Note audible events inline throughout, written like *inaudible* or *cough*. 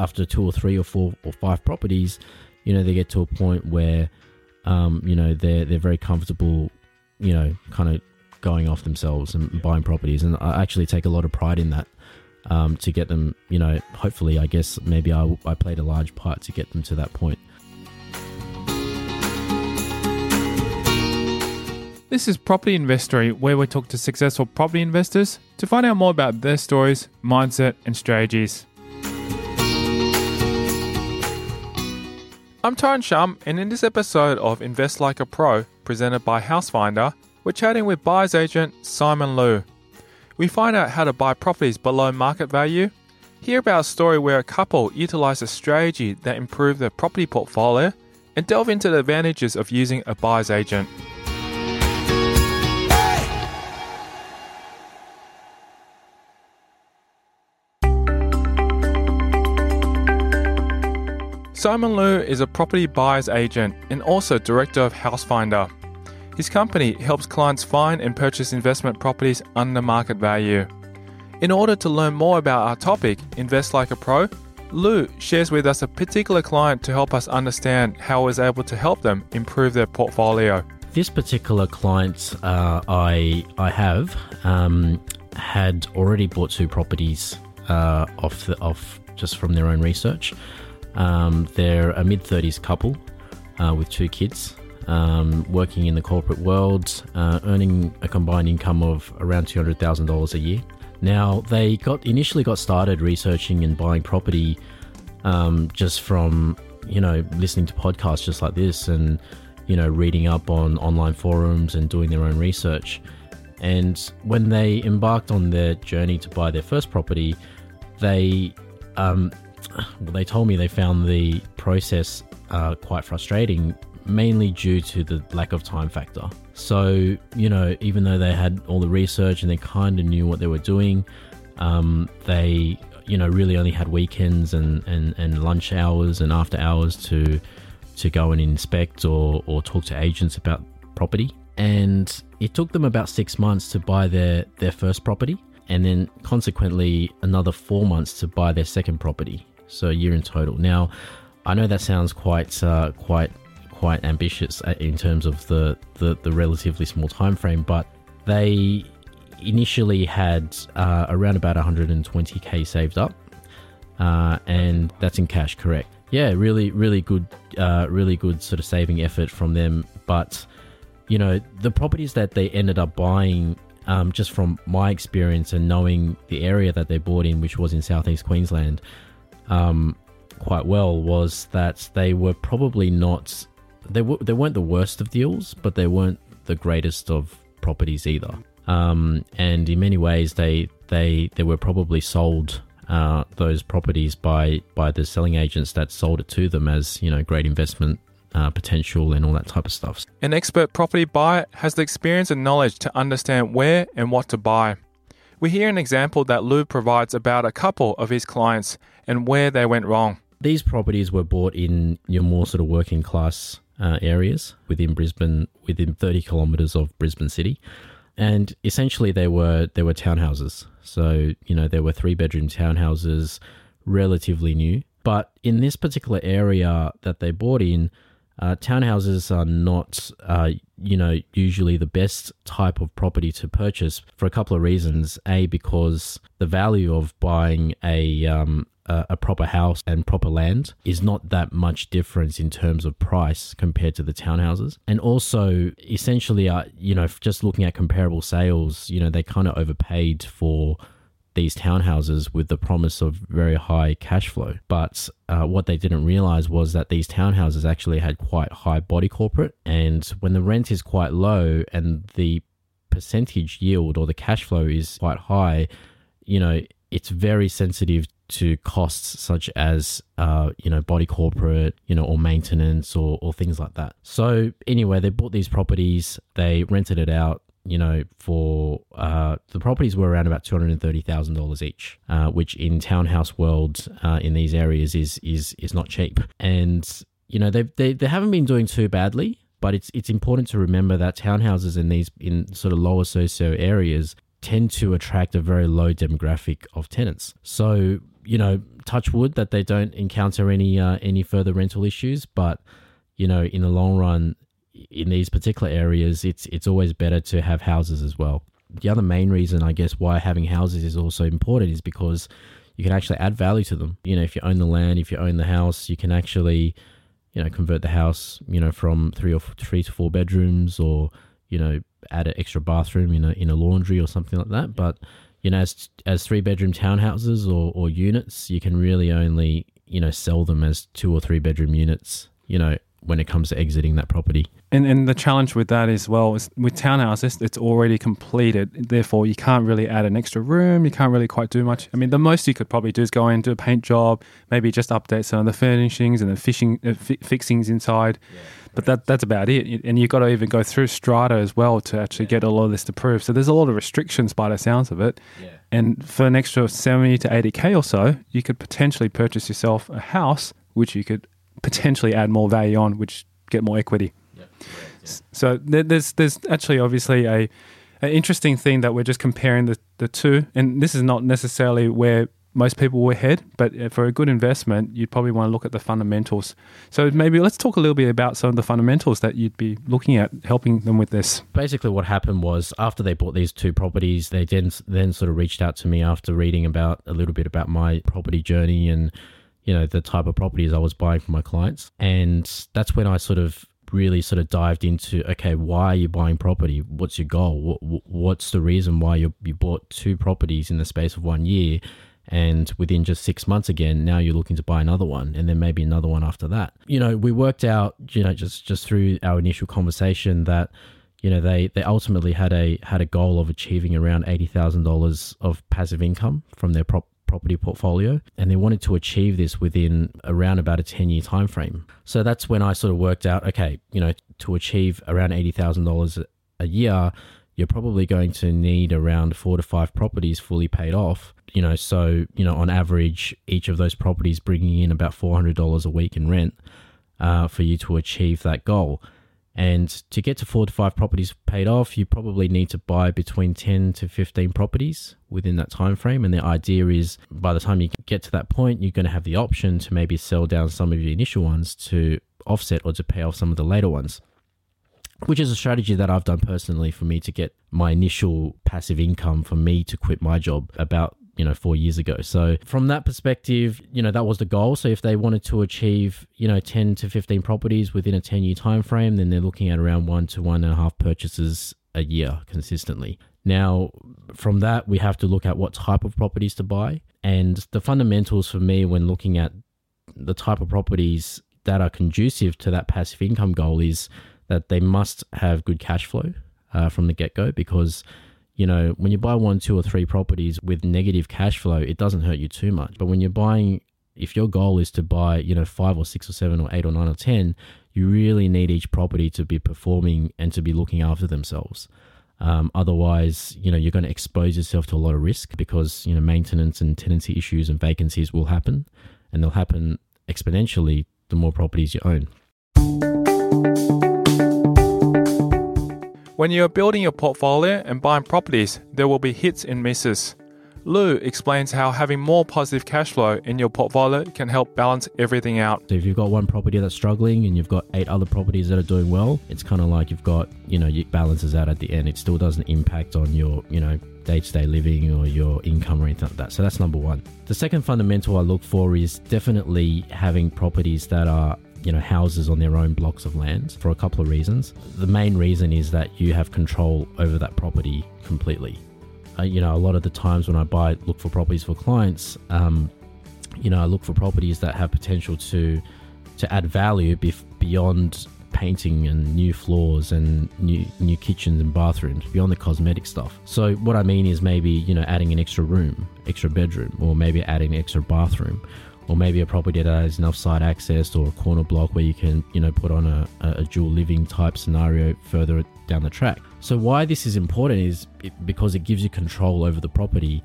After two or three or four or five properties, you know, they get to a point where, um, you know, they're they're very comfortable, you know, kind of going off themselves and buying properties, and I actually take a lot of pride in that. Um, to get them, you know, hopefully, I guess maybe I, I played a large part to get them to that point. This is Property Investory, where we talk to successful property investors to find out more about their stories, mindset, and strategies. I'm Tyron Shum, and in this episode of Invest Like a Pro, presented by Housefinder, we're chatting with buyer's agent Simon Loo. We find out how to buy properties below market value, hear about a story where a couple utilized a strategy that improved their property portfolio, and delve into the advantages of using a buyer's agent. Simon Loo is a property buyer's agent and also director of Housefinder. His company helps clients find and purchase investment properties under market value. In order to learn more about our topic, Invest Like a Pro, Loo shares with us a particular client to help us understand how he was able to help them improve their portfolio. This particular client uh, I I have um, had already bought two properties uh, off the, off just from their own research. Um, they're a mid 30s couple uh, with two kids, um, working in the corporate world, uh, earning a combined income of around $200,000 a year. Now, they got initially got started researching and buying property um, just from, you know, listening to podcasts just like this and, you know, reading up on online forums and doing their own research. And when they embarked on their journey to buy their first property, they um, well, they told me they found the process uh, quite frustrating, mainly due to the lack of time factor. So, you know, even though they had all the research and they kind of knew what they were doing, um, they, you know, really only had weekends and, and, and lunch hours and after hours to to go and inspect or, or talk to agents about property. And it took them about six months to buy their, their first property and then consequently another four months to buy their second property so a year in total. Now, I know that sounds quite uh, quite quite ambitious uh, in terms of the, the, the relatively small time frame, but they initially had uh, around about 120k saved up, uh, and that's in cash, correct? Yeah, really, really good, uh, really good sort of saving effort from them. But you know, the properties that they ended up buying, um, just from my experience and knowing the area that they bought in, which was in southeast Queensland, um, quite well was that they were probably not they were they weren't the worst of deals, but they weren't the greatest of properties either. Um, and in many ways, they they they were probably sold uh, those properties by by the selling agents that sold it to them as you know great investment uh, potential and all that type of stuff. An expert property buyer has the experience and knowledge to understand where and what to buy. We hear an example that Loo provides about a couple of his clients and where they went wrong. These properties were bought in your more sort of working class uh, areas within Brisbane, within 30 kilometres of Brisbane City. And essentially, they were they were townhouses. So you know there were three bedroom townhouses, relatively new. But in this particular area that they bought in, uh, townhouses are not, uh, you know, usually the best type of property to purchase for a couple of reasons. A, because the value of buying a um, a, proper house and proper land is not that much difference in terms of price compared to the townhouses. And also, essentially, uh, you know, just looking at comparable sales, you know, they kind of overpaid for these townhouses with the promise of very high cash flow. But uh, what they didn't realize was that these townhouses actually had quite high body corporate. And when the rent is quite low and the percentage yield or the cash flow is quite high, you know, it's very sensitive to costs such as uh, you know body corporate you know or maintenance or, or things like that so anyway they bought these properties they rented it out you know, for uh, the properties were around about two hundred and thirty thousand dollars each, uh, which in townhouse world uh, in these areas is is is not cheap. And you know, they they they haven't been doing too badly, but it's it's important to remember that townhouses in these in sort of lower socio areas tend to attract a very low demographic of tenants. So you know, touch wood that they don't encounter any uh, any further rental issues, but you know, in the long run, in these particular areas, it's it's always better to have houses as well. The other main reason, I guess, why having houses is also important is because you can actually add value to them. You know, if you own the land, if you own the house, you can actually, you know, convert the house, you know, from three or three to four bedrooms, or you know, add an extra bathroom in a in a laundry or something like that. But you know, as as three bedroom townhouses or or units, you can really only you know sell them as two or three bedroom units. You know, when it comes to exiting that property. And, and the challenge with that is well, is with townhouses, it's already completed. Therefore, you can't really add an extra room. You can't really quite do much. I mean, the most you could probably do is go into a paint job, maybe just update some of the furnishings and the fishing uh, fi- fixings inside. Yeah. But that that's about it. And you've got to even go through strata as well to actually yeah. get a lot of this approved. So there's a lot of restrictions by the sounds of it. Yeah. And for an extra 70 to 80k or so, you could potentially purchase yourself a house, which you could potentially add more value on, which get more equity. Yeah, yeah. So there's there's actually obviously a an interesting thing that we're just comparing the, the two, and this is not necessarily where most people will head, but uh, for a good investment, you'd probably want to look at the fundamentals. So maybe let's talk a little bit about some of the fundamentals that you'd be looking at, helping them with this. Basically, what happened was after they bought these two properties, they then then sort of reached out to me after reading about a little bit about my property journey and you know, the type of properties I was buying for my clients. And that's when I sort of really sort of dived into okay, why are you buying property? What's your goal? What, what's the reason why you, you bought two properties in the space of one year? And within just six months again, now you're looking to buy another one and then maybe another one after that. You know, we worked out, you know, just, just through our initial conversation that you know they they ultimately had a had a goal of achieving around eighty thousand dollars of passive income from their prop property portfolio and they wanted to achieve this within around about a 10 year time frame so that's when i sort of worked out okay you know to achieve around $80000 a year you're probably going to need around four to five properties fully paid off you know so you know on average each of those properties bringing in about $400 a week in rent uh, for you to achieve that goal and to get to four to five properties paid off, you probably need to buy between 10 to 15 properties within that time frame. And the idea is by the time you get to that point, you're going to have the option to maybe sell down some of your initial ones to offset or to pay off some of the later ones. Which is a strategy that I've done personally for me to get my initial passive income for me to quit my job about you know, four years ago. So from that perspective, you know, that was the goal. So if they wanted to achieve, you know, 10 to 15 properties within a 10 year time frame, then they're looking at around one to one and a half purchases a year consistently. Now, from that, we have to look at what type of properties to buy. And the fundamentals for me when looking at the type of properties that are conducive to that passive income goal is that they must have good cash flow uh, from the get go because you know, when you buy one, two, or three properties with negative cash flow, it doesn't hurt you too much. But when you're buying, if your goal is to buy, you know, five or six or seven or eight or nine or 10, you really need each property to be performing and to be looking after themselves. Um, otherwise, you know, you're going to expose yourself to a lot of risk because, you know, maintenance and tenancy issues and vacancies will happen and they'll happen exponentially the more properties you own. When you are building your portfolio and buying properties, there will be hits and misses. Loo explains how having more positive cash flow in your portfolio can help balance everything out. So if you've got one property that's struggling and you've got eight other properties that are doing well, it's kind of like you've got, you know, it balances out at the end. It still doesn't impact on your, you know, day-to-day living or your income or anything like that. So that's number one. The second fundamental I look for is definitely having properties that are you know houses on their own blocks of land for a couple of reasons. The main reason is that you have control over that property completely. uh, you know, a lot of the times when I buy, look for properties for clients, um, you know, I look for properties that have potential to to add value bef- beyond painting and new floors and new new kitchens and bathrooms beyond the cosmetic stuff. So what I mean is maybe you know adding an extra room, extra bedroom, or maybe adding an extra bathroom, or maybe a property that has enough site access or a corner block where you can you know put on a, a dual living type scenario further down the track. So why this is important is because it gives you control over the property.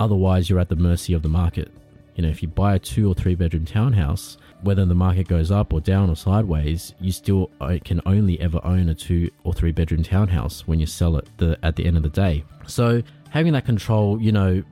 Otherwise, you're at the mercy of the market. You know, if you buy a two or three bedroom townhouse whether the market goes up or down or sideways, you still uh, can only ever own a two or three bedroom townhouse when you sell it the, at the end of the day. So having that control, you know,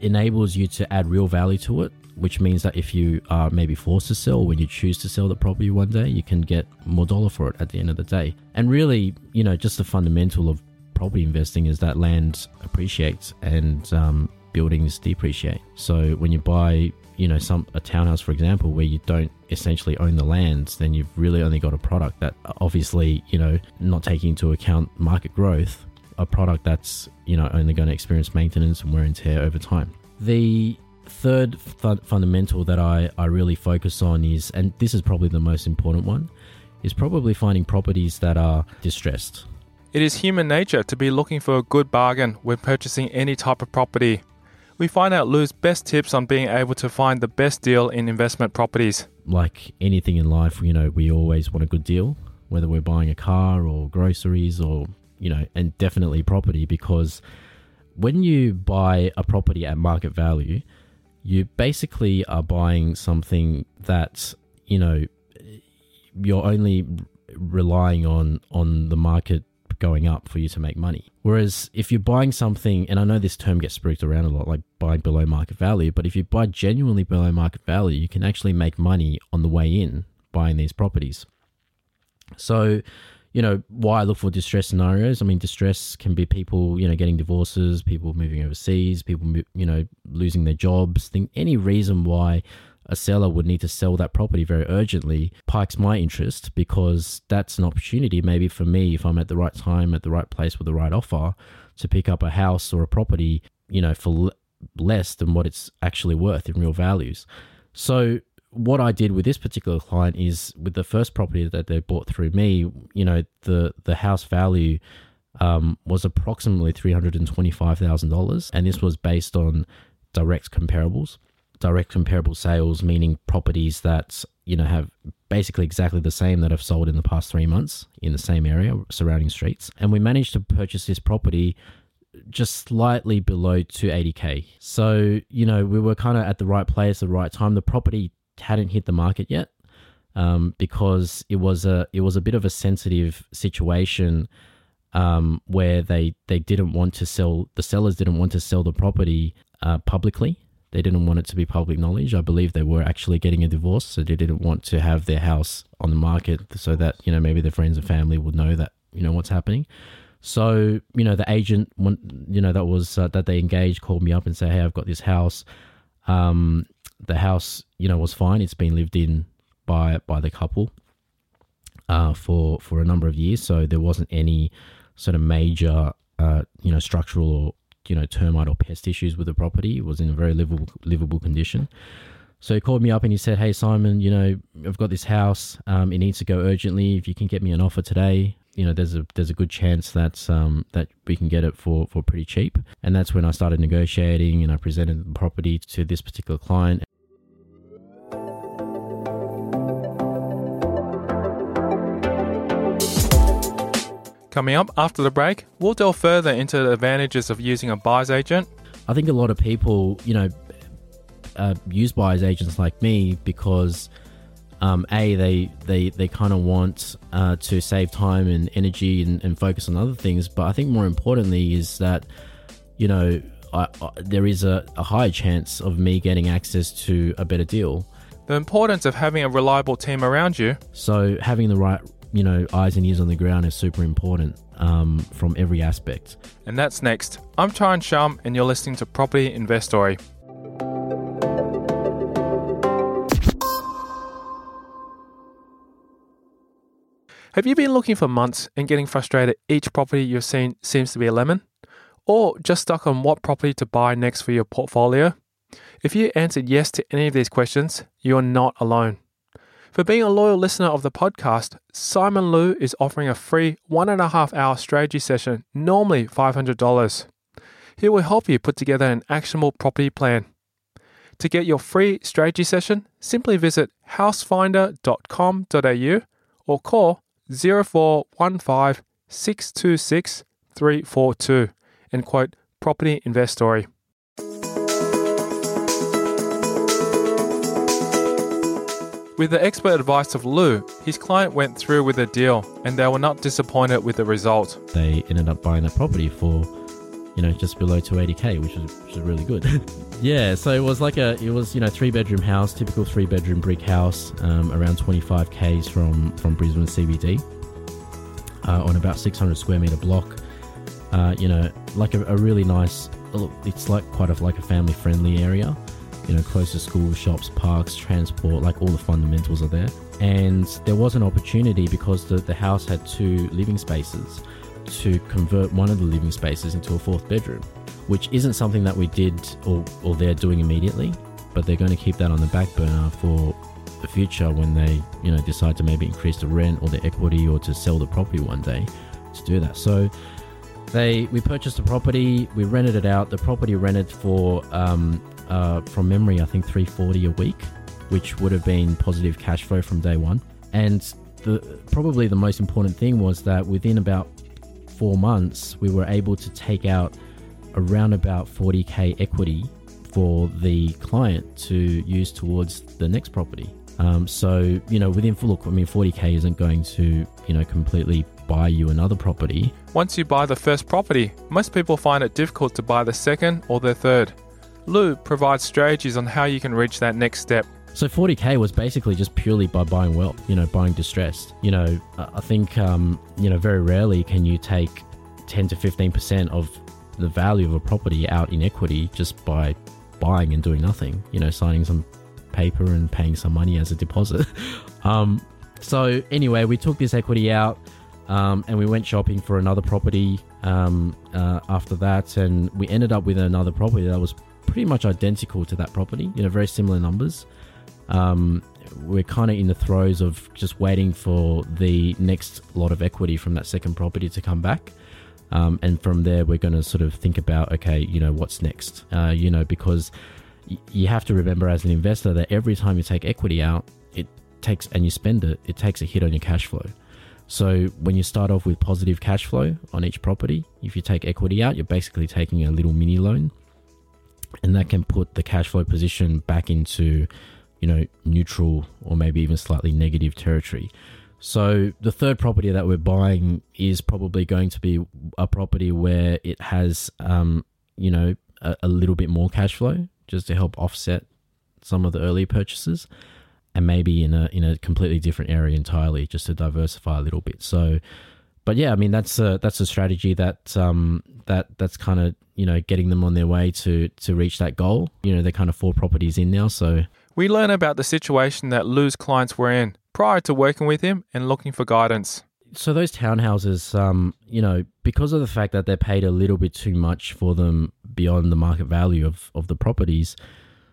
enables you to add real value to it, which means that if you are maybe forced to sell, when you choose to sell the property one day, you can get more dollar for it at the end of the day. And really, you know, just the fundamental of property investing is that land appreciates and um, buildings depreciate. So when you buy you know some a townhouse for example where you don't essentially own the lands then you've really only got a product that obviously you know not taking into account market growth a product that's you know only going to experience maintenance and wear and tear over time the third fu- fundamental that I, I really focus on is and this is probably the most important one is probably finding properties that are distressed it is human nature to be looking for a good bargain when purchasing any type of property we find out Loo's best tips on being able to find the best deal in investment properties. Like anything in life, you know, we always want a good deal, whether we're buying a car or groceries or, you know, and definitely property because when you buy a property at market value, you basically are buying something that, you know, you're only relying on on the market going up for you to make money. Whereas if you're buying something, and I know this term gets spooked around a lot, like buying below market value, but if you buy genuinely below market value, you can actually make money on the way in buying these properties. So, you know, why I look for distress scenarios. I mean, distress can be people, you know, getting divorces, people moving overseas, people, you know, losing their jobs, think any reason why a seller would need to sell that property very urgently piques my interest because that's an opportunity maybe for me if I'm at the right time at the right place with the right offer to pick up a house or a property, you know, for less than what it's actually worth in real values. So what I did with this particular client is with the first property that they bought through me, you know, the the house value um, was approximately three hundred and twenty five thousand dollars, and this was based on direct comparables direct comparable sales, meaning properties that you know have basically exactly the same that have sold in the past three months in the same area, surrounding streets. And we managed to purchase this property just slightly below 280k. So you know we were kind of at the right place the right time. The property hadn't hit the market yet um, because it was a it was a bit of a sensitive situation. Um, where they, they didn't want to sell the sellers didn't want to sell the property uh, publicly they didn't want it to be public knowledge. I believe they were actually getting a divorce, so they didn't want to have their house on the market so that, you know, maybe their friends and family would know that, you know, what's happening. So, you know, the agent, you know, that was, uh, that they engaged called me up and said, hey, I've got this house. Um, the house, you know, was fine. It's been lived in by, by the couple uh, for, for a number of years. So there wasn't any sort of major, uh, you know, structural or you know termite or pest issues with the property. It was in a very livable livable condition. So he called me up and he said, "Hey Simon, you know I've got this house. Um, it needs to go urgently. If you can get me an offer today, you know there's a there's a good chance that um, that we can get it for for pretty cheap." And that's when I started negotiating and I presented the property to this particular client. Coming up after the break, we'll delve further into the advantages of using a buyer's agent. I think a lot of people, you know, uh, use buyer's agents like me because um, a they they they kind of want uh, to save time and energy and, and, focus on other things. But I think more importantly is that you know I, I, there is a, a higher chance of me getting access to a better deal. The importance of having a reliable team around you. So having the right you know, eyes and ears on the ground is super important um, from every aspect. And that's next. I'm Tyron Shum, and you're listening to Property Investory. Have you been looking for months and getting frustrated each property you've seen seems to be a lemon? or just stuck on what property to buy next for your portfolio? If you answered yes to any of these questions, you are not alone. For being a loyal listener of the podcast, Simon Loo is offering a free one and a half hour strategy session, normally $500. He will help you put together an actionable property plan. To get your free strategy session, simply visit housefinder.com.au or call 0415 626 342 and quote Property Investory. With the expert advice of Loo, his client went through with the deal and they were not disappointed with the result. They ended up buying the property for, you know, just below 280k, which is, which is really good. *laughs* yeah, so it was like a, it was, you know, three bedroom house, typical three bedroom brick house, um, around 25k's from, from Brisbane CBD, uh, on about 600 square meter block. Uh, you know, like a, a really nice, it's like quite a, like a family friendly area you know, close to schools, shops, parks, transport, like all the fundamentals are there. And there was an opportunity because the, the house had two living spaces to convert one of the living spaces into a fourth bedroom, which isn't something that we did or, or they're doing immediately, but they're going to keep that on the back burner for the future when they, you know, decide to maybe increase the rent or the equity or to sell the property one day to do that. So they we purchased the property, we rented it out. The property rented for um, uh, from memory, I think 340 a week, which would have been positive cash flow from day one. And the probably the most important thing was that within about four months, we were able to take out around about 40k equity for the client to use towards the next property. Um, so you know, within full look, I mean, 40k isn't going to you know completely buy you another property. Once you buy the first property, most people find it difficult to buy the second or the third. Loo provides strategies on how you can reach that next step. So 40k was basically just purely by buying well, you know, buying distressed. You know, I think, um, you know, very rarely can you take 10 to 15% of the value of a property out in equity just by buying and doing nothing, you know, signing some paper and paying some money as a deposit. *laughs* um, so anyway, we took this equity out. Um, and we went shopping for another property um, uh, after that, and we ended up with another property that was pretty much identical to that property, you know, very similar numbers. Um, we're kind of in the throes of just waiting for the next lot of equity from that second property to come back. Um, and from there, we're going to sort of think about, okay, you know, what's next? Uh, you know, because y- you have to remember as an investor that every time you take equity out, it takes and you spend it, it takes a hit on your cash flow. So when you start off with positive cash flow on each property, if you take equity out, you're basically taking a little mini loan and that can put the cash flow position back into you know neutral or maybe even slightly negative territory so the third property that we're buying is probably going to be a property where it has um, you know a, a little bit more cash flow just to help offset some of the early purchases and maybe in a in a completely different area entirely just to diversify a little bit so but yeah, I mean that's a that's a strategy that um, that that's kind of you know getting them on their way to to reach that goal. You know, they're kind of four properties in now, so we learn about the situation that Loo's clients were in prior to working with him and looking for guidance. So those townhouses, um, you know, because of the fact that they're paid a little bit too much for them beyond the market value of of the properties,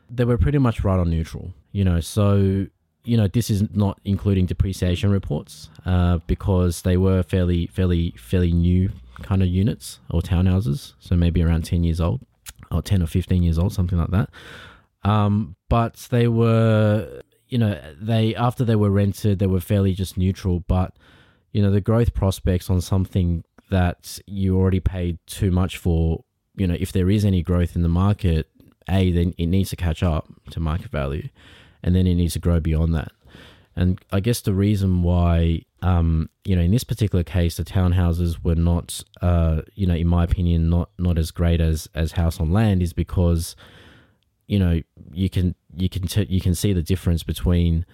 they were pretty much right on neutral. You know, so you know, this is not including depreciation reports uh, because they were fairly, fairly, fairly new kind of units or townhouses. So maybe around 10 years old or 10 or 15 years old, something like that. Um, but they were, you know, they, after they were rented, they were fairly just neutral. But, you know, the growth prospects on something that you already paid too much for, you know, if there is any growth in the market, A, then it needs to catch up to market value and then it needs to grow beyond that. And I guess the reason why, um, you know, in this particular case, the townhouses were not, uh, you know, in my opinion, not not as great as as house on land is because, you know, you can you can t- you can see the difference between,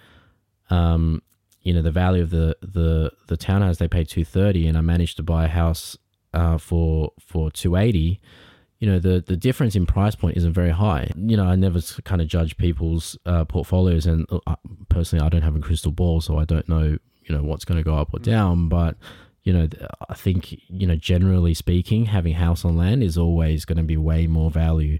um, you know, the value of the the the townhouse they paid two thirty, and I managed to buy a house uh, for for two eighty you know the the difference in price point isn't very high. You know, I never kind of judge people's uh, portfolios, and uh, personally, I don't have a crystal ball, so I don't know you know what's going to go up or mm. down. But you know, I think you know, generally speaking, having house on land is always going to be way more value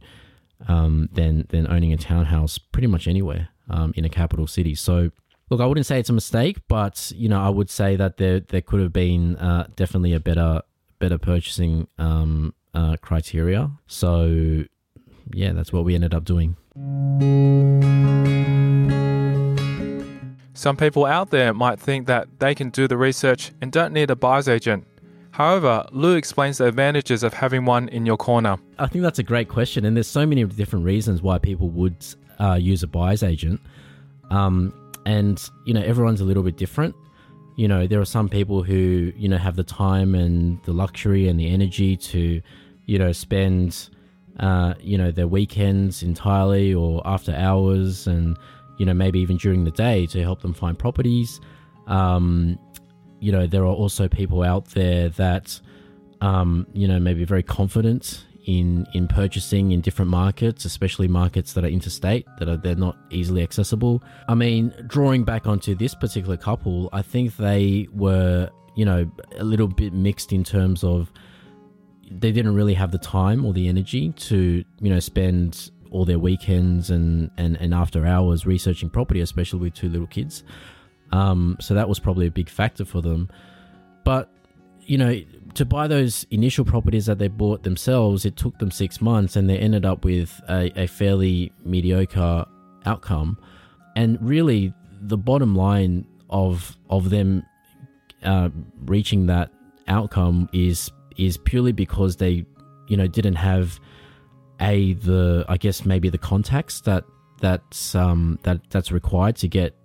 um, than than owning a townhouse pretty much anywhere um, in a capital city. So. Look, I wouldn't say it's a mistake, but you know, I would say that there there could have been uh, definitely a better better purchasing um, uh, criteria. So, yeah, that's what we ended up doing. Some people out there might think that they can do the research and don't need a buyer's agent. However, Loo explains the advantages of having one in your corner. I think that's a great question, and there's so many different reasons why people would uh, use a buyer's agent. Um, and you know, everyone's a little bit different. You know, there are some people who you know have the time and the luxury and the energy to, you know, spend, uh, you know, their weekends entirely or after hours and you know, maybe even during the day to help them find properties. Um, you know, there are also people out there that, um, you know, maybe very confident in in purchasing in different markets, especially markets that are interstate that are they're not easily accessible. I mean, drawing back onto this particular couple, I think they were, you know, a little bit mixed in terms of they didn't really have the time or the energy to, you know, spend all their weekends and, and, and after hours researching property, especially with two little kids. Um, so that was probably a big factor for them. But, you know, to buy those initial properties that they bought themselves, it took them six months and they ended up with a, a fairly mediocre outcome. And really, the bottom line of of them uh, reaching that outcome is is purely because they, you know, didn't have a the I guess maybe the context that that's um that that's required to get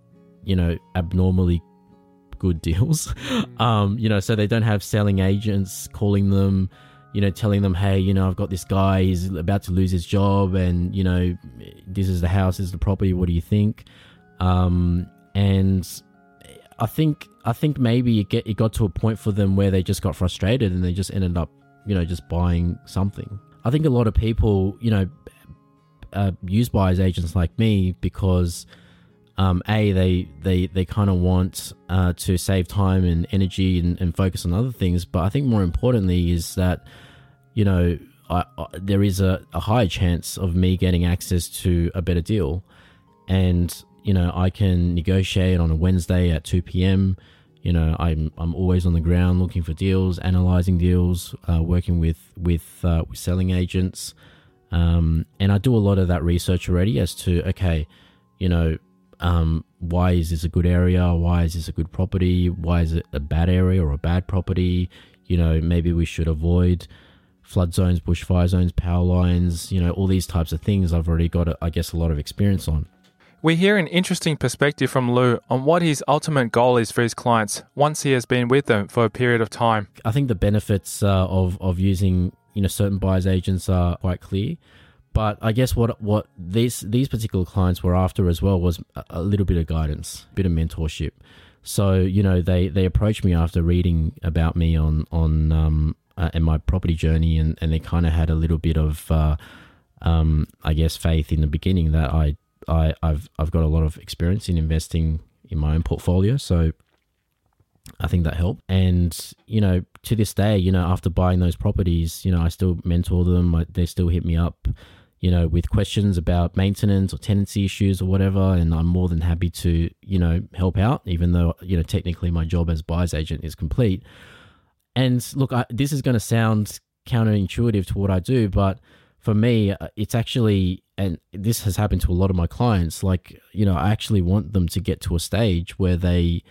you know abnormally good deals. *laughs* Um you know so they don't have selling agents calling them you know telling them hey you know I've got this guy he's about to lose his job and you know this is the house this is the property what do you think? Um and I think I think maybe it get it got to a point for them where they just got frustrated and they just ended up you know just buying something. I think a lot of people, you know, uh, use buyers agents like me because um, a they they they kind of want uh, to save time and energy and, and, focus on other things. But I think more importantly is that you know I, I, there is a, a higher chance of me getting access to a better deal, and you know I can negotiate on a Wednesday at two p.m. You know, I'm I'm always on the ground looking for deals, analyzing deals, uh, working with with, uh, with selling agents, um, and I do a lot of that research already as to okay, you know, um, why is this a good area? Why is this a good property? Why is it a bad area or a bad property? You know, maybe we should avoid flood zones, bushfire zones, power lines. You know, all these types of things. I've already got, I guess, a lot of experience on. We hear an interesting perspective from Loo on what his ultimate goal is for his clients once he has been with them for a period of time. I think the benefits uh, of of using you know certain buyers agents are quite clear, but I guess what what these these particular clients were after as well was a little bit of guidance, a bit of mentorship. So you know they they approached me after reading about me on on um, uh, and my property journey, and and they kind of had a little bit of uh, um, I guess faith in the beginning that I I, I've I've got a lot of experience in investing in my own portfolio, so I think that helped. And you know, to this day, you know, after buying those properties, you know, I still mentor them. I, they still hit me up, you know, with questions about maintenance or tenancy issues or whatever, and I'm more than happy to you know help out, even though you know technically my job as buyer's agent is complete. And look, I, this is going to sound counterintuitive to what I do, but for me, uh, it's actually, and this has happened to a lot of my clients, like, you know, I actually want them to get to a stage where they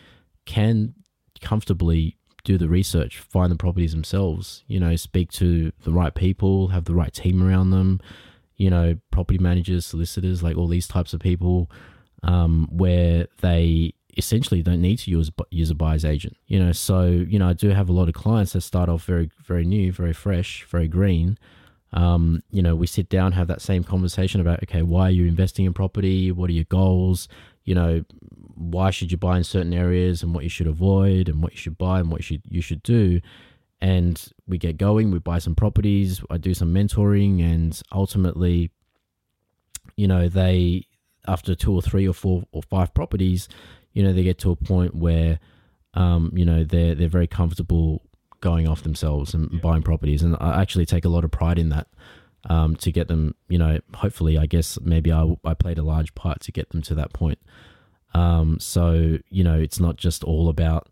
can comfortably do the research, find the properties themselves, you know, speak to the right people, have the right team around them, you know, property managers, solicitors, like all these types of people, um, where they essentially don't need to use use a buyer's agent. You know, so you know, I do have a lot of clients that start off very very new, very fresh, very green, um, you know, we sit down, have that same conversation about, okay, why are you investing in property? What are your goals? You know, why should you buy in certain areas and what you should avoid and what you should buy and what you should, you should do. And we get going, we buy some properties, I do some mentoring, and ultimately, you know, they, after two or three or four or five properties, you know, they get to a point where, um, you know, they're they're very comfortable going off themselves and buying properties, and I actually take a lot of pride in that. Um, to get them, you know, hopefully, I guess maybe I, I played a large part to get them to that point. Um, so you know, it's not just all about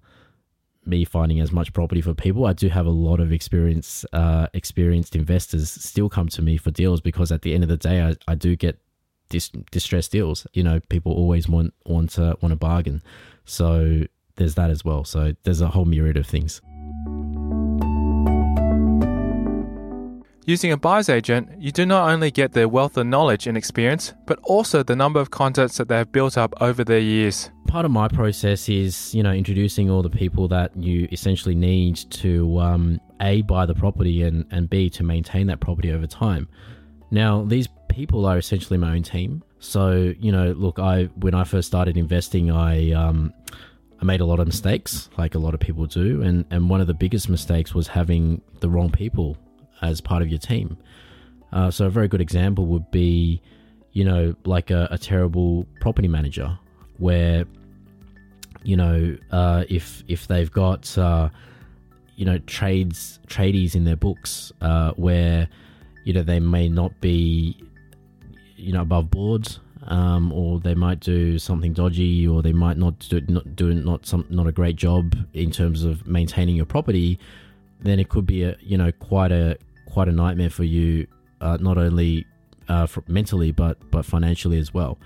me finding as much property for people. I do have a lot of experience, uh, experienced investors still come to me for deals because at the end of the day, I, I do get dis- distressed deals. You know, people always want want to want a bargain, so there's that as well. So there's a whole myriad of things. Using a buyer's agent, you do not only get their wealth of knowledge and experience, but also the number of contacts that they have built up over their years. Part of my process is, you know, introducing all the people that you essentially need to um, a buy the property and and b to maintain that property over time. Now, these people are essentially my own team. So, you know, look, I when I first started investing, I um, I made a lot of mistakes, like a lot of people do, and and one of the biggest mistakes was having the wrong people as part of your team. Uh, so a very good example would be, you know, like a, a terrible property manager, where, you know, uh, if if they've got, uh, you know, trades tradies in their books, uh, where, you know, they may not be, you know, above board. Um, or they might do something dodgy, or they might not do not do not some not a great job in terms of maintaining your property, then it could be a you know quite a quite a nightmare for you, uh, not only uh, mentally but but financially as well.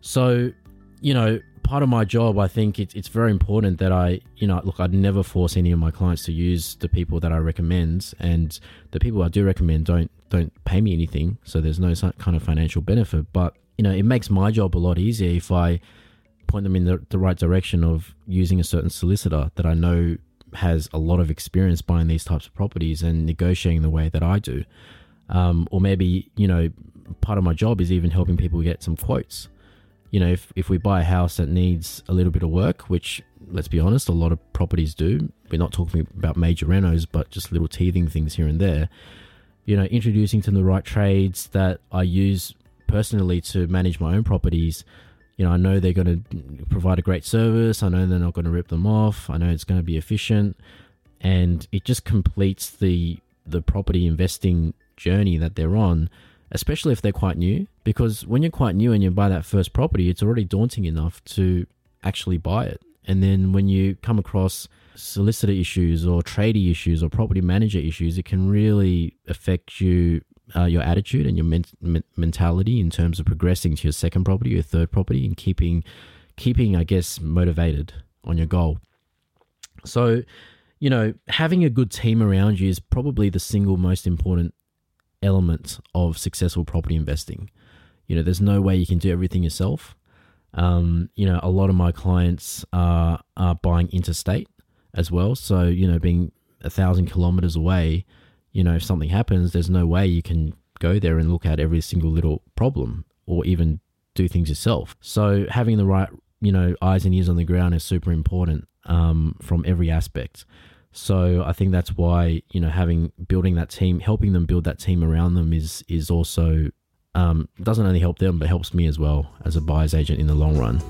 So, you know, part of my job, I think it's it's very important that I, you know, look, I'd never force any of my clients to use the people that I recommend, and the people I do recommend don't don't pay me anything, so there's no kind of financial benefit. But you know, it makes my job a lot easier if I point them in the, the right direction of using a certain solicitor that I know has a lot of experience buying these types of properties and negotiating the way that I do. Um, or maybe, you know, part of my job is even helping people get some quotes. You know, if, if we buy a house that needs a little bit of work, which let's be honest, a lot of properties do, we're not talking about major renos, but just little teething things here and there. You know, introducing to the right trades that I use personally to manage my own properties you know, I know they're going to provide a great service. I know they're not going to rip them off. I know it's going to be efficient, and it just completes the the property investing journey that they're on, especially if they're quite new. Because when you're quite new and you buy that first property, it's already daunting enough to actually buy it. And then when you come across solicitor issues or tradie issues or property manager issues, it can really affect you uh, your attitude and your men- men- mentality in terms of progressing to your second property, your third property, and keeping keeping, I guess, motivated on your goal. So, you know, having a good team around you is probably the single most important element of successful property investing. You know, there's no way you can do everything yourself. Um, you know, a lot of my clients are are buying interstate as well. So, you know, being a thousand kilometers away, you know, if something happens, there's no way you can go there and look at every single little problem or even do things yourself. So having the right, you know, eyes and ears on the ground is super important um, from every aspect. So I think that's why you know having building that team, helping them build that team around them is is also um, doesn't only help them but helps me as well as a buyer's agent in the long run.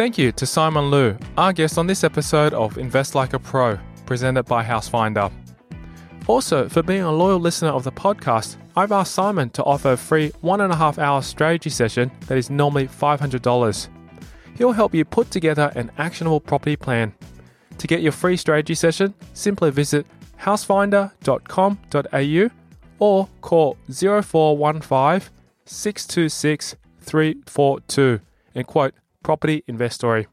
Thank you to Simon Loo, our guest on this episode of Invest Like a Pro, presented by Housefinder. Also, for being a loyal listener of the podcast, I've asked Simon to offer a free one and a half hour strategy session that is normally $500. He'll help you put together an actionable property plan. To get your free strategy session, simply visit housefinder.com.au or call 0415 626 342 and quote property investory.